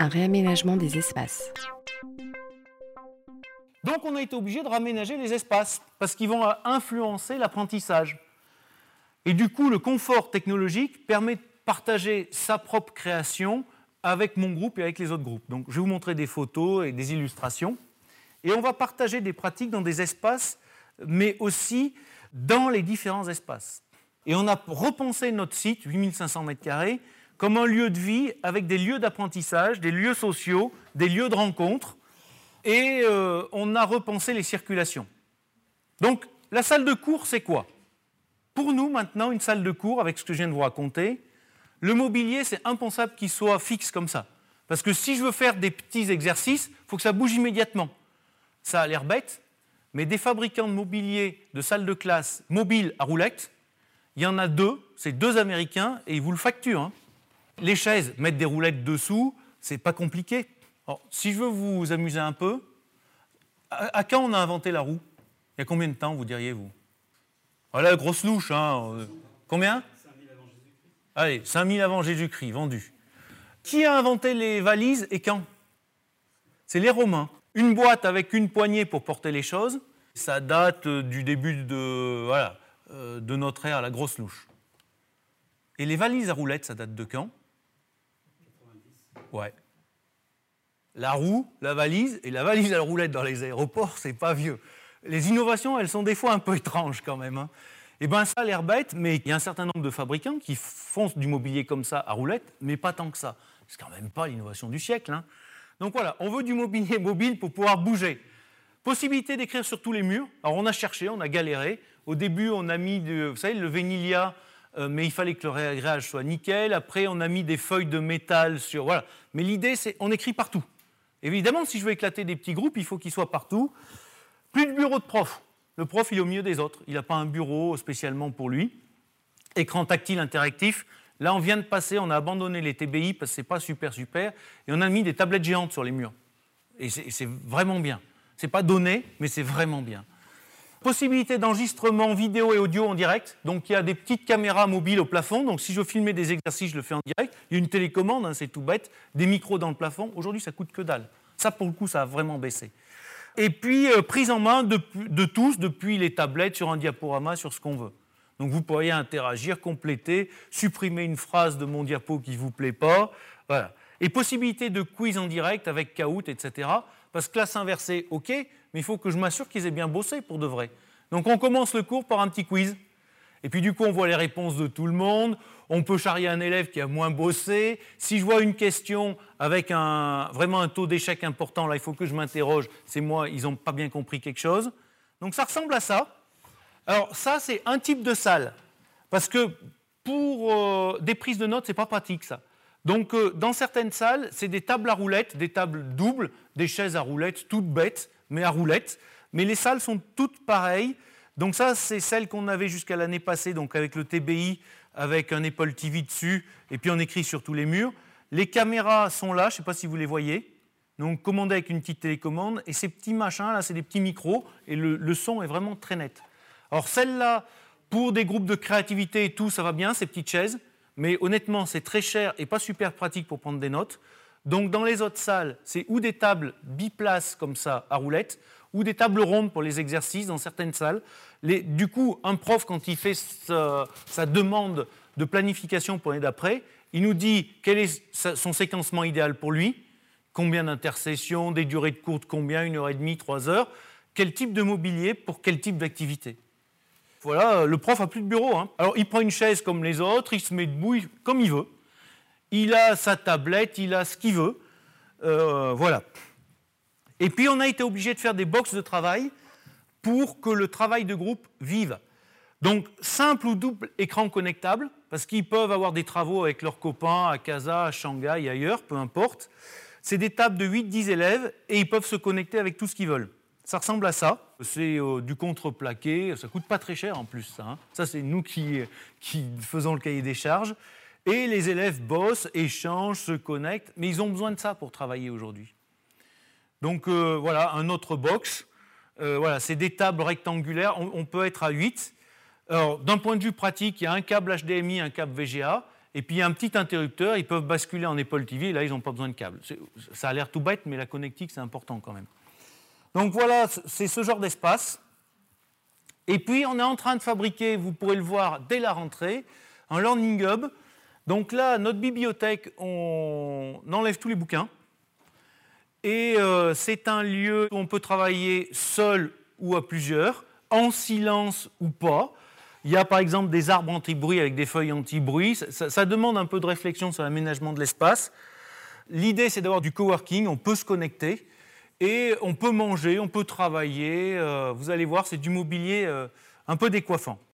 un réaménagement des espaces. Donc on a été obligé de raménager les espaces parce qu'ils vont influencer l'apprentissage. Et du coup, le confort technologique permet de partager sa propre création avec mon groupe et avec les autres groupes. Donc je vais vous montrer des photos et des illustrations. Et on va partager des pratiques dans des espaces, mais aussi dans les différents espaces. Et on a repensé notre site, 8500 m2, comme un lieu de vie avec des lieux d'apprentissage, des lieux sociaux, des lieux de rencontre. Et euh, on a repensé les circulations. Donc la salle de cours, c'est quoi? Pour nous, maintenant, une salle de cours, avec ce que je viens de vous raconter, le mobilier, c'est impensable qu'il soit fixe comme ça. Parce que si je veux faire des petits exercices, il faut que ça bouge immédiatement. Ça a l'air bête, mais des fabricants de mobilier de salles de classe mobiles à roulettes, il y en a deux, c'est deux Américains, et ils vous le facturent. Hein. Les chaises, mettre des roulettes dessous, c'est pas compliqué. si je veux vous amuser un peu, à, quand on a inventé la roue? Il y a combien de temps, vous diriez-vous Voilà, grosse louche. Hein. Combien? 5000 avant Jésus-Christ. Allez, 5000 avant Jésus-Christ, vendu. Qui a inventé les valises et quand? C'est les Romains. Une boîte avec une poignée pour porter les choses, ça date du début de, voilà, euh, de notre ère, la grosse louche. Et les valises à roulettes, ça date de quand? Ouais. La roue, la valise et la valise à roulettes dans les aéroports, c'est pas vieux. Les innovations, elles sont des fois un peu étranges quand même. Hein. Eh bien ça a l'air bête, mais il y a un certain nombre de fabricants qui font du mobilier comme ça à roulettes, mais pas tant que ça. C'est quand même pas l'innovation du siècle. Hein. Donc voilà, on veut du mobilier mobile pour pouvoir bouger. Possibilité d'écrire sur tous les murs. Alors on a cherché, on a galéré. Au début, on a mis, vous savez, le vénilia mais il fallait que le réagrage soit nickel. Après, on a mis des feuilles de métal sur. Voilà. Mais l'idée, c'est on écrit partout. Évidemment, si je veux éclater des petits groupes, il faut qu'ils soient partout. Plus de bureau de prof. Le prof, il est au milieu des autres. Il n'a pas un bureau spécialement pour lui. Écran tactile interactif. Là, on vient de passer, on a abandonné les TBI parce que ce n'est pas super super, et on a mis des tablettes géantes sur les murs. Et c'est vraiment bien. Ce n'est pas donné, mais c'est vraiment bien. Possibilité d'enregistrement vidéo et audio en direct. Donc il y a des petites caméras mobiles au plafond. Donc si je veux filmer des exercices, je le fais en direct. Il y a une télécommande, hein, c'est tout bête. Des micros dans le plafond. Aujourd'hui, ça coûte que dalle. Ça, pour le coup, ça a vraiment baissé. Et puis, euh, prise en main de, tous depuis les tablettes sur un diaporama, sur ce qu'on veut. Donc vous pourriez interagir, compléter, supprimer une phrase de mon diapo qui ne vous plaît pas. Voilà. Et possibilité de quiz en direct avec Kahoot, etc. Parce que classe inversée, OK, mais il faut que je m'assure qu'ils aient bien bossé pour de vrai. Donc on commence le cours par un petit quiz. Et puis du coup, on voit les réponses de tout le monde. On peut charrier un élève qui a moins bossé. Si je vois une question avec un, vraiment un taux d'échec important, là, il faut que je m'interroge. C'est moi, ils n'ont pas bien compris quelque chose. Donc ça ressemble à ça. Alors ça, c'est un type de salle. Parce que pour euh, des prises de notes, ce n'est pas pratique ça. Donc euh, dans certaines salles, c'est des tables à roulettes, des tables doubles, des chaises à roulettes, toutes bêtes mais à roulettes. Mais les salles sont toutes pareilles. Donc ça, c'est celle qu'on avait jusqu'à l'année passée, donc avec le TBI, avec un Apple TV dessus, et puis on écrit sur tous les murs. Les caméras sont là, je ne sais pas si vous les voyez. Donc commandé avec une petite télécommande. Et ces petits machins, là, c'est des petits micros, et le, le son est vraiment très net. Alors celle-là, pour des groupes de créativité et tout, ça va bien, ces petites chaises. Mais honnêtement, c'est très cher et pas super pratique pour prendre des notes. Donc dans les autres salles, c'est ou des tables biplaces comme ça à roulettes, ou des tables rondes pour les exercices dans certaines salles. du coup, un prof, quand il fait sa, demande de planification pour l'année d'après, il nous dit quel est son séquencement idéal pour lui, combien d'intercessions, des durées de cours combien, une heure et demie, trois heures, quel type de mobilier pour quel type d'activité. Voilà, le prof a plus de bureau. Hein. Alors il prend une chaise comme les autres, il se met debout comme il veut il a sa tablette, il a ce qu'il veut. Euh, voilà. Et puis on a été obligé de faire des boxes de travail pour que le travail de groupe vive. Donc simple ou double écran connectable, parce qu'ils peuvent avoir des travaux avec leurs copains à Casa, à Shanghai, ailleurs, peu importe. C'est des tables de 8-10 élèves et ils peuvent se connecter avec tout ce qu'ils veulent. Ça ressemble à ça. C'est euh, du contreplaqué, ça coûte pas très cher en plus. Ça, hein. ça c'est nous qui, qui faisons le cahier des charges. Et les élèves bossent, échangent, se connectent, mais ils ont besoin de ça pour travailler aujourd'hui. Donc euh, voilà, un autre box. Euh, voilà, c'est des tables rectangulaires, on, peut être à 8. Alors, d'un point de vue pratique, il y a un câble HDMI, un câble VGA, Et puis il y a un petit interrupteur, ils peuvent basculer en Apple TV, et là ils n'ont pas besoin de câble. Ça a l'air tout bête, mais la connectique c'est important quand même. Donc voilà, c'est ce genre d'espace. Et puis on est en train de fabriquer, vous pourrez le voir dès la rentrée, un Learning Hub. Donc là, notre bibliothèque, on enlève tous les bouquins. Et euh, c'est un lieu où on peut travailler seul ou à plusieurs, en silence ou pas. Il y a par exemple des arbres anti-bruit avec des feuilles anti-bruit. Ça, demande un peu de réflexion sur l'aménagement de l'espace. L'idée, c'est d'avoir du coworking, on peut se connecter et on peut manger, on peut travailler. Euh, vous allez voir, c'est du mobilier euh, un peu décoiffant.